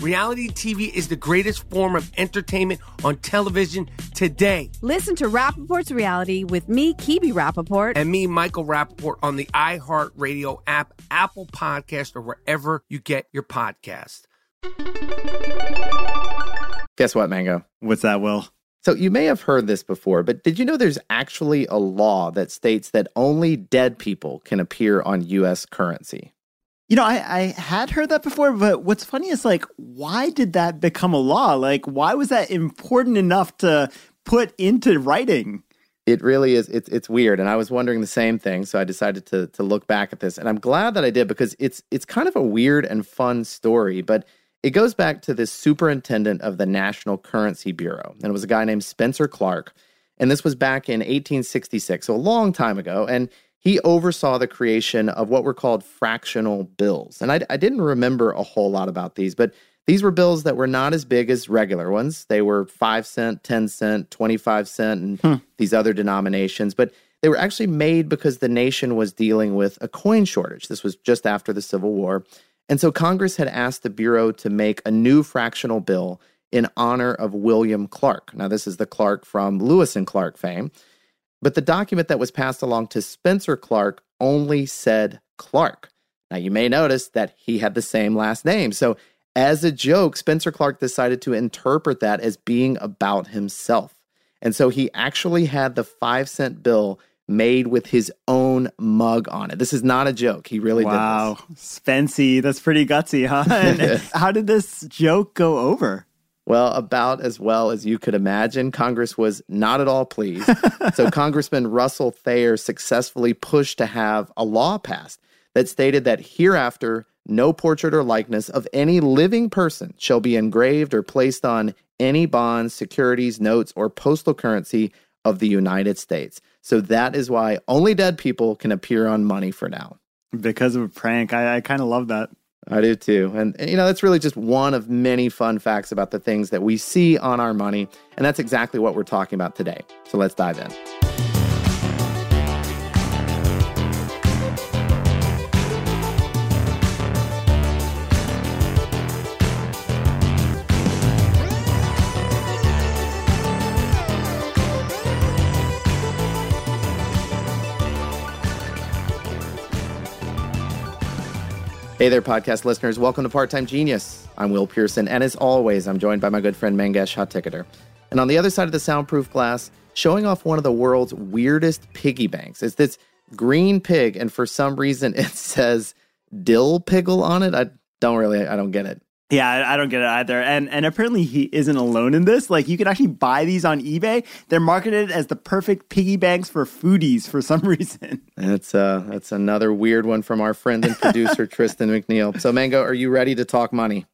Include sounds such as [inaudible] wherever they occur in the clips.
Reality TV is the greatest form of entertainment on television today. Listen to Rapaport's Reality with me, Kebe Rapaport. And me, Michael Rapaport, on the iHeartRadio app, Apple Podcast, or wherever you get your podcast. Guess what, Mango? What's that, Will? So you may have heard this before, but did you know there's actually a law that states that only dead people can appear on US currency? You know, I, I had heard that before, but what's funny is like, why did that become a law? Like, why was that important enough to put into writing? It really is. It's it's weird, and I was wondering the same thing. So I decided to to look back at this, and I'm glad that I did because it's it's kind of a weird and fun story, but it goes back to this superintendent of the National Currency Bureau, and it was a guy named Spencer Clark, and this was back in 1866, so a long time ago, and he oversaw the creation of what were called fractional bills. And I, I, didn't remember a whole lot about these, but these were bills that were not as big as regular ones. They were 5 cent, 10 cent, 25 cent, and hmm. these other denominations. But they were actually made because the nation was dealing with a coin shortage. This was just after the Civil War. And so Congress had asked the Bureau to make a new fractional bill in honor of William Clark. Now, this is the Clark from Lewis and Clark fame. But the document that was passed along to Spencer Clark only said Clark. Now, you may notice that he had the same last name. So, as a joke, Spencer Clark decided to interpret that as being about himself. And so he actually had the five cent bill made with his own mug on it. This is not a joke. He really wow. did. Wow. Spency, that's pretty gutsy, huh? [laughs] how did this joke go over? Well, about as well as you could imagine. Congress was not at all pleased. [laughs] so, Congressman Russell Thayer successfully pushed to have a law passed that stated that hereafter, no portrait or likeness of any living person shall be engraved or placed on any bonds, securities, notes, or postal currency of the United States. So, that is why only dead people can appear on money for now. Because of a prank. I, I kind of love that. I do too. And, you know, that's really just one of many fun facts about the things that we see on our money. And that's exactly what we're talking about today. So let's dive in. Hey there, podcast listeners. Welcome to Part Time Genius. I'm Will Pearson, and as always, I'm joined by my good friend Mangesh Hattikudur. And on the other side of the soundproof glass, showing off one of the world's weirdest piggy banks It's this green pig, and for some reason [laughs] it says dill pickle on it. I don't really, I don't get it. Yeah, I don't get it either. And and apparently he isn't alone in this. Like you can actually buy these on eBay. They're marketed as the perfect piggy banks for foodies for some [laughs] reason. That's uh that's another weird one from our friend and producer [laughs] Tristan McNeil. So Mango, are you ready to talk money?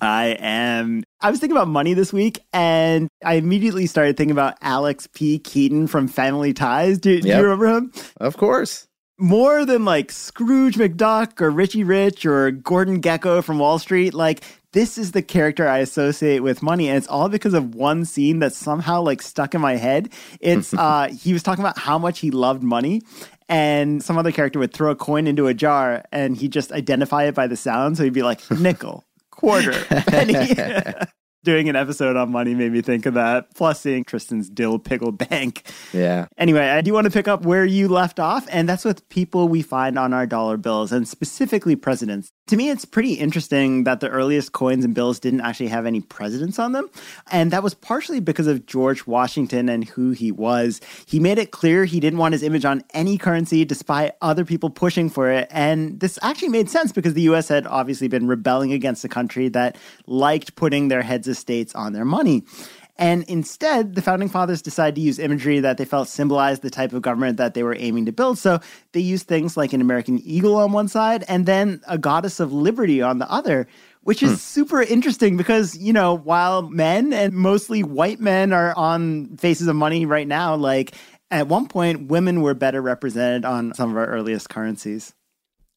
I am. I was thinking about money this week, and I immediately started thinking about Alex P. Keaton from Family Ties. Do, do you remember him? Of course more than like Scrooge McDuck or Richie Rich or Gordon Gekko from Wall Street, like this is the character I associate with money, and it's all because of one scene that somehow like stuck in my head. It's [laughs] uh he was talking about how much he loved money, and some other character would throw a coin into a jar and he'd just identify it by the sound. So he'd be like nickel, quarter, [laughs] penny. [laughs] Doing an episode on money made me think of that. Plus, seeing Tristan's dill pickle bank. Yeah. Anyway, I do want to pick up where you left off, and that's with people we find on our dollar bills, and specifically presidents. To me, it's pretty interesting that the earliest coins and bills didn't actually have any presidents on them. And that was partially because of George Washington and who he was. He made it clear he didn't want his image on any currency despite other people pushing for it. And this actually made sense because the US had obviously been rebelling against a country that liked putting their heads of states on their money. And instead, the founding fathers decided to use imagery that they felt symbolized the type of government that they were aiming to build. So they used things like an American eagle on one side and then a goddess of liberty on the other, which is hmm. super interesting because, you know, while men and mostly white men are on faces of money right now, like at one point, women were better represented on some of our earliest currencies.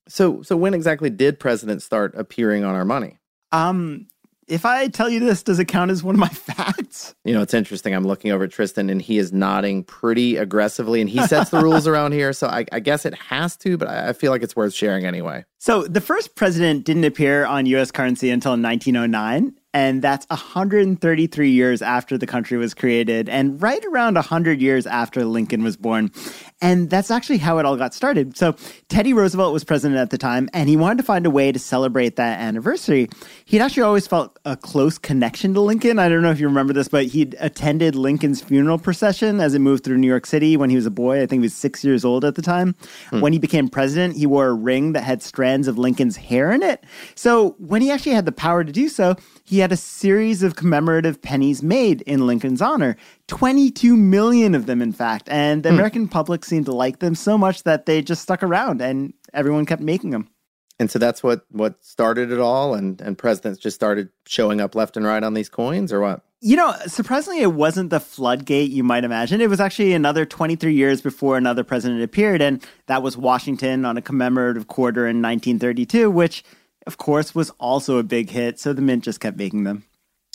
So, so when exactly did presidents start appearing on our money? Um, if I tell you this, does it count as one of my [laughs] facts? You know, it's interesting. I'm looking over at Tristan and he is nodding pretty aggressively and he sets the rules around here. So I, I, guess it has to, but I feel like it's worth sharing anyway. So the first president didn't appear on US currency until 1909 and that's 133 years after the country was created and right around 100 years after Lincoln was born. And that's actually how it all got started. So, Teddy Roosevelt was president at the time, and he wanted to find a way to celebrate that anniversary. He'd actually always felt a close connection to Lincoln. I don't know if you remember this, but he'd attended Lincoln's funeral procession as it moved through New York City when he was a boy. I think he was six years old at the time. Hmm. When he became president, he wore a ring that had strands of Lincoln's hair in it. So, when he actually had the power to do so, he had a series of commemorative pennies made in Lincoln's honor. 22 million of them, in fact. And the hmm. American public seemed to like them so much that they just stuck around and everyone kept making them. And so that's what what started it all and and presidents just started showing up left and right on these coins or what? You know, surprisingly it wasn't the floodgate you might imagine. It was actually another 23 years before another president appeared and that was Washington on a commemorative quarter in 1932 which of course, was also a big hit. So the Mint just kept making them.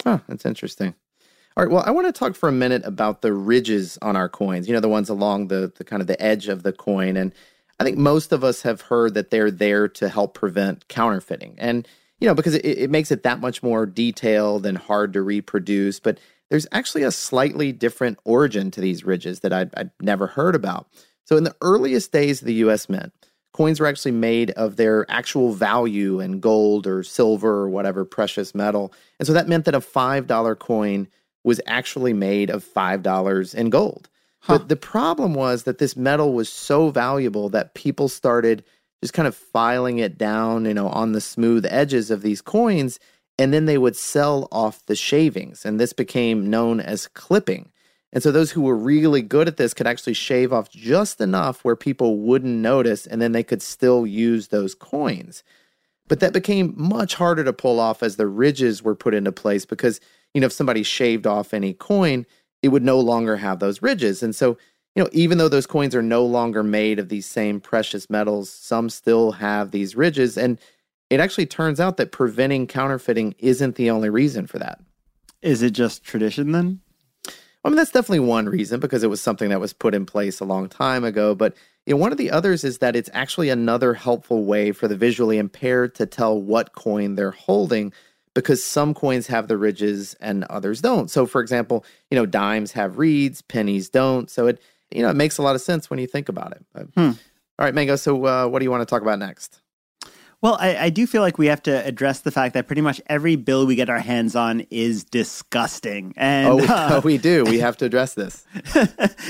Oh, that's interesting. All right. Well, I want to talk for a minute about the ridges on our coins. You know, the ones along the, the kind of the edge of the coin. And I think most of us have heard that they're there to help prevent counterfeiting. And, you know, because it, it makes it that much more detailed and hard to reproduce. But there's actually a slightly different origin to these ridges that I'd, I'd never heard about. So, in the earliest days of the US Mint, coins were actually made of their actual value in gold or silver or whatever precious metal. And so that meant that a $5 coin was actually made of $5 in gold. Huh. But the problem was that this metal was so valuable that people started just kind of filing it down, you know, on the smooth edges of these coins and then they would sell off the shavings and this became known as clipping. And so those who were really good at this could actually shave off just enough where people wouldn't notice and then they could still use those coins. But that became much harder to pull off as the ridges were put into place because, you know, if somebody shaved off any coin, it would no longer have those ridges. And so, you know, even though those coins are no longer made of these same precious metals, some still have these ridges. And it actually turns out that preventing counterfeiting isn't the only reason for that. Is it just tradition then? I mean, that's definitely one reason because it was something that was put in place a long time ago. But you know, one of the others is that it's actually another helpful way for the visually impaired to tell what coin they're holding because some coins have the ridges and others don't. So, for example, you know, dimes have reeds, pennies don't. So it you know it makes a lot of sense when you think about it. But, hmm. All right, Mango. So, uh, what do you want to talk about next? Well, I, I, do feel like we have to address the fact that pretty much every bill we get our hands on is disgusting. And oh, uh, [laughs] we do. We [laughs] have to address this.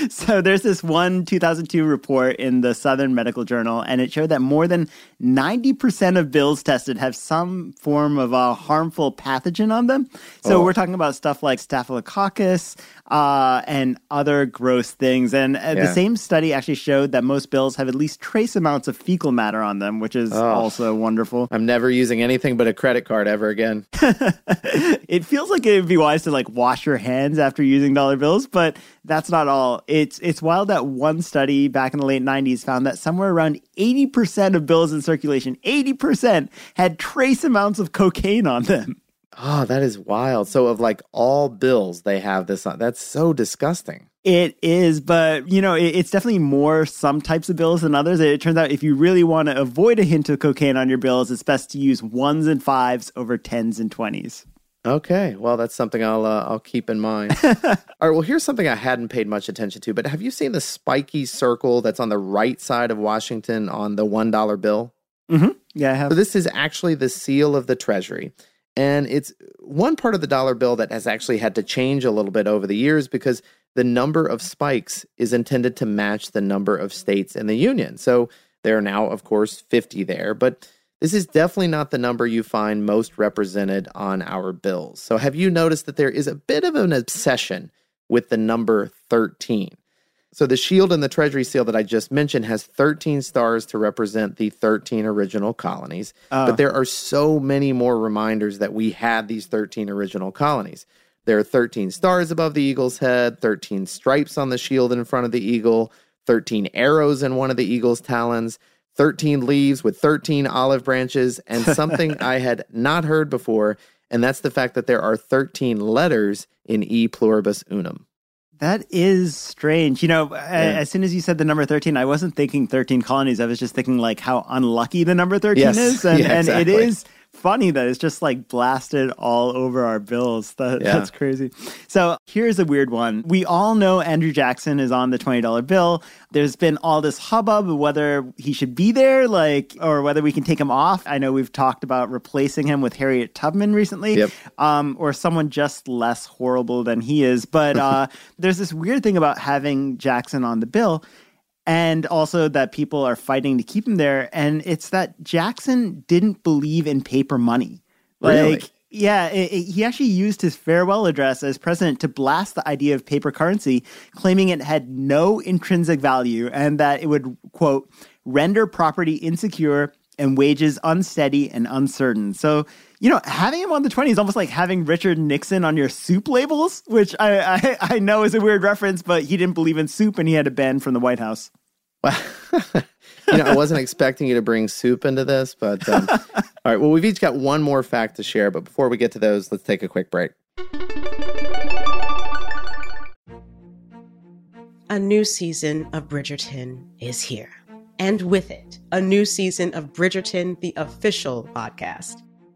so there's this one 2002 report in the Southern Medical Journal, and it showed that more than 90% of bills tested have some form of a harmful pathogen on them. So oh. we're talking about stuff like staphylococcus, uh, and other gross things. And uh, yeah. the same study actually showed that most bills have at least trace amounts of fecal matter on them, which is oh, also wonderful. I'm never using anything but a credit card ever again. [laughs] it feels like it would be wise to like wash your hands after using dollar bills, but that's not all. It's it's wild that one study back in the late 90s found that somewhere around 80% of bills in circulation, 80% had trace amounts of cocaine on them. Oh, that is wild. So, of like all bills, they have this on. That's so disgusting. It is, but you know, it, it's definitely more some types of bills than others. It turns out if you really want to avoid a hint of cocaine on your bills, it's best to use ones and fives over tens and twenties. Okay, well, that's something I'll uh, I'll keep in mind. [laughs] All right, well, here's something I hadn't paid much attention to, but have you seen the spiky circle that's on the right side of Washington on the one dollar bill? Mm-hmm. Yeah, I have. So this is actually the seal of the Treasury, and it's one part of the dollar bill that has actually had to change a little bit over the years because the number of spikes is intended to match the number of states in the union. So there are now, of course, 50 there, but this is definitely not the number you find most represented on our bills. So, have you noticed that there is a bit of an obsession with the number 13? So, the shield and the treasury seal that I just mentioned has 13 stars to represent the 13 original colonies. Oh. But there are so many more reminders that we had these 13 original colonies. There are 13 stars above the eagle's head, 13 stripes on the shield in front of the eagle, 13 arrows in one of the eagle's talons, 13 leaves with 13 olive branches, and [laughs] something I had not heard before, and that's the fact that there are 13 letters in E pluribus unum. That is strange. You know, a- as soon as you said the number 13, I wasn't thinking 13 colonies. I was just thinking like how unlucky the number 13 Yes. is. And, [laughs] Yeah, and it exactly. is funny that it's just like blasted all over our bills. That, Yeah. That's crazy. So here's a weird one. We all know Andrew Jackson is on the $20 bill. There's been all this hubbub whether he should be there, like, or whether we can take him off. I know we've talked about replacing him with Harriet Tubman recently Yep. um, or someone just less horrible than he is. But [laughs] uh, there's this weird thing about having Jackson on the bill, and also that people are fighting to keep him there. And it's that Jackson didn't believe in paper money. Like, Really? yeah, it, it- he actually used his farewell address as president to blast the idea of paper currency, claiming it had no intrinsic value and that it would, quote, render property insecure and wages unsteady and uncertain. So, you know, having him on the 20 is almost like having Richard Nixon on your soup labels, which I, I, I know is a weird reference, but he didn't believe in soup and he had a ban from the White House. [laughs] you know, I wasn't expecting you to bring soup into this, but um, [laughs] all right. Well, we've each got one more fact to share, but before we get to those, let's take a quick break. A new season of Bridgerton is here. And with it, a new season of Bridgerton, the official podcast.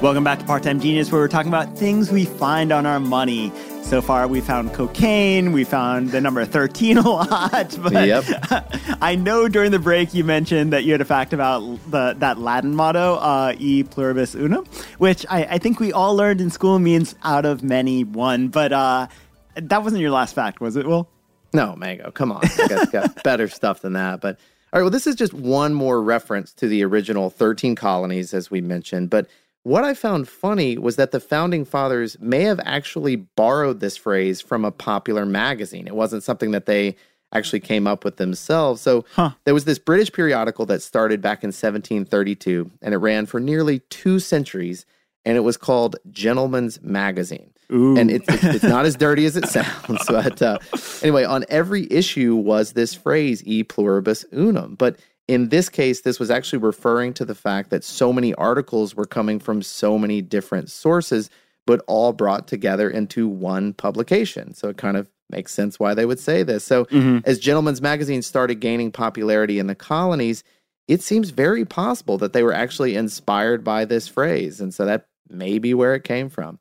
Welcome back to Part Time Genius, where we're talking about things we find on our money. So far, we found cocaine, we found the number 13 a lot. [laughs] But yep. [laughs] I know during the break you mentioned that you had a fact about the, that Latin motto, uh, e pluribus unum, which I, I, think we all learned in school means out of many one. But uh, that wasn't your last fact, was it, Will? No, Mango, come on. got, got [laughs] better stuff than that. But all right, well, this is just one more reference to the original 13 colonies, as we mentioned. But what I found funny was that the founding fathers may have actually borrowed this phrase from a popular magazine. It wasn't something that they actually came up with themselves. So huh. there was this British periodical that started back in 1732 and it ran for nearly two centuries and it was called Gentleman's Magazine. Ooh. And it's, it's, it's, not as dirty as it [laughs] sounds. But uh, anyway, on every issue was this phrase, e pluribus unum. But in this case, this was actually referring to the fact that so many articles were coming from so many different sources, but all brought together into one publication. So it kind of makes sense why they would say this. So mm-hmm. as Gentleman's Magazine started gaining popularity in the colonies, it seems very possible that they were actually inspired by this phrase. And so that may be where it came from.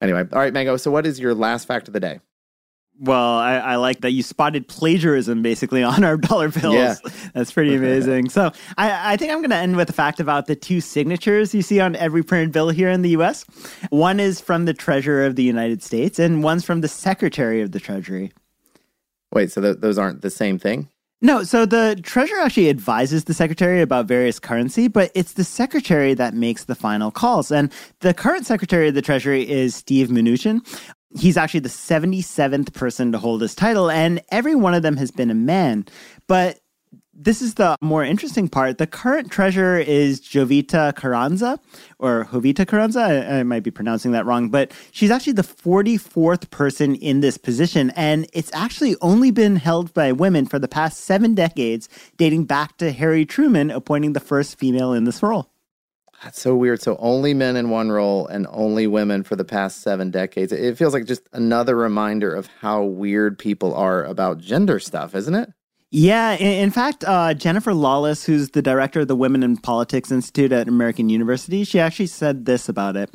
Anyway, all right, Mango. So what is your last fact of the day? Well, I, I, like that you spotted plagiarism basically [laughs] on our dollar bills. Yeah. That's pretty amazing. so I, I think I'm going to end with a fact about the two signatures you see on every printed bill here in the U.S. One is from the Treasurer of the United States, and one's from the Secretary of the Treasury. Wait, so th- those aren't the same thing? No, so the treasurer actually advises the secretary about various currency, but it's the secretary that makes the final calls. And the current secretary of the treasury is Steve Mnuchin. He's actually the 77th person to hold this title, and every one of them has been a man. But this is the more interesting part. The current treasurer is Jovita Carranza, or Jovita Carranza. I, I, might be pronouncing that wrong, but she's actually the 44th person in this position, and it's actually only been held by women for the past seven decades, dating back to Harry Truman appointing the first female in this role. That's so weird. So only men in one role and only women for the past seven decades. It feels like just another reminder of how weird people are about gender stuff, isn't it? Yeah, in, fact, uh, Jennifer Lawless, who's the director of the Women in Politics Institute at American University, she actually said this about it.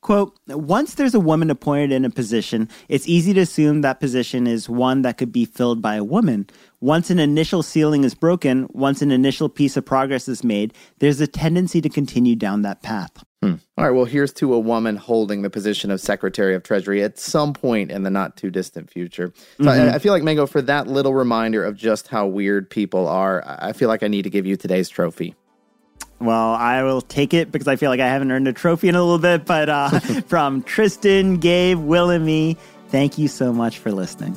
Quote, once there's a woman appointed in a position, it's easy to assume that position is one that could be filled by a woman. Once an initial ceiling is broken, once an initial piece of progress is made, there's a tendency to continue down that path. Hmm. All right, well, here's to a woman holding the position of Secretary of Treasury at some point in the not too distant future. So mm-hmm. I, I, feel like, Mango, for that little reminder of just how weird people are, I feel like I need to give you today's trophy. Well, I will take it because I feel like I haven't earned a trophy in a little bit. But uh, [laughs] from Tristan, Gabe, Will, and me, thank you so much for listening.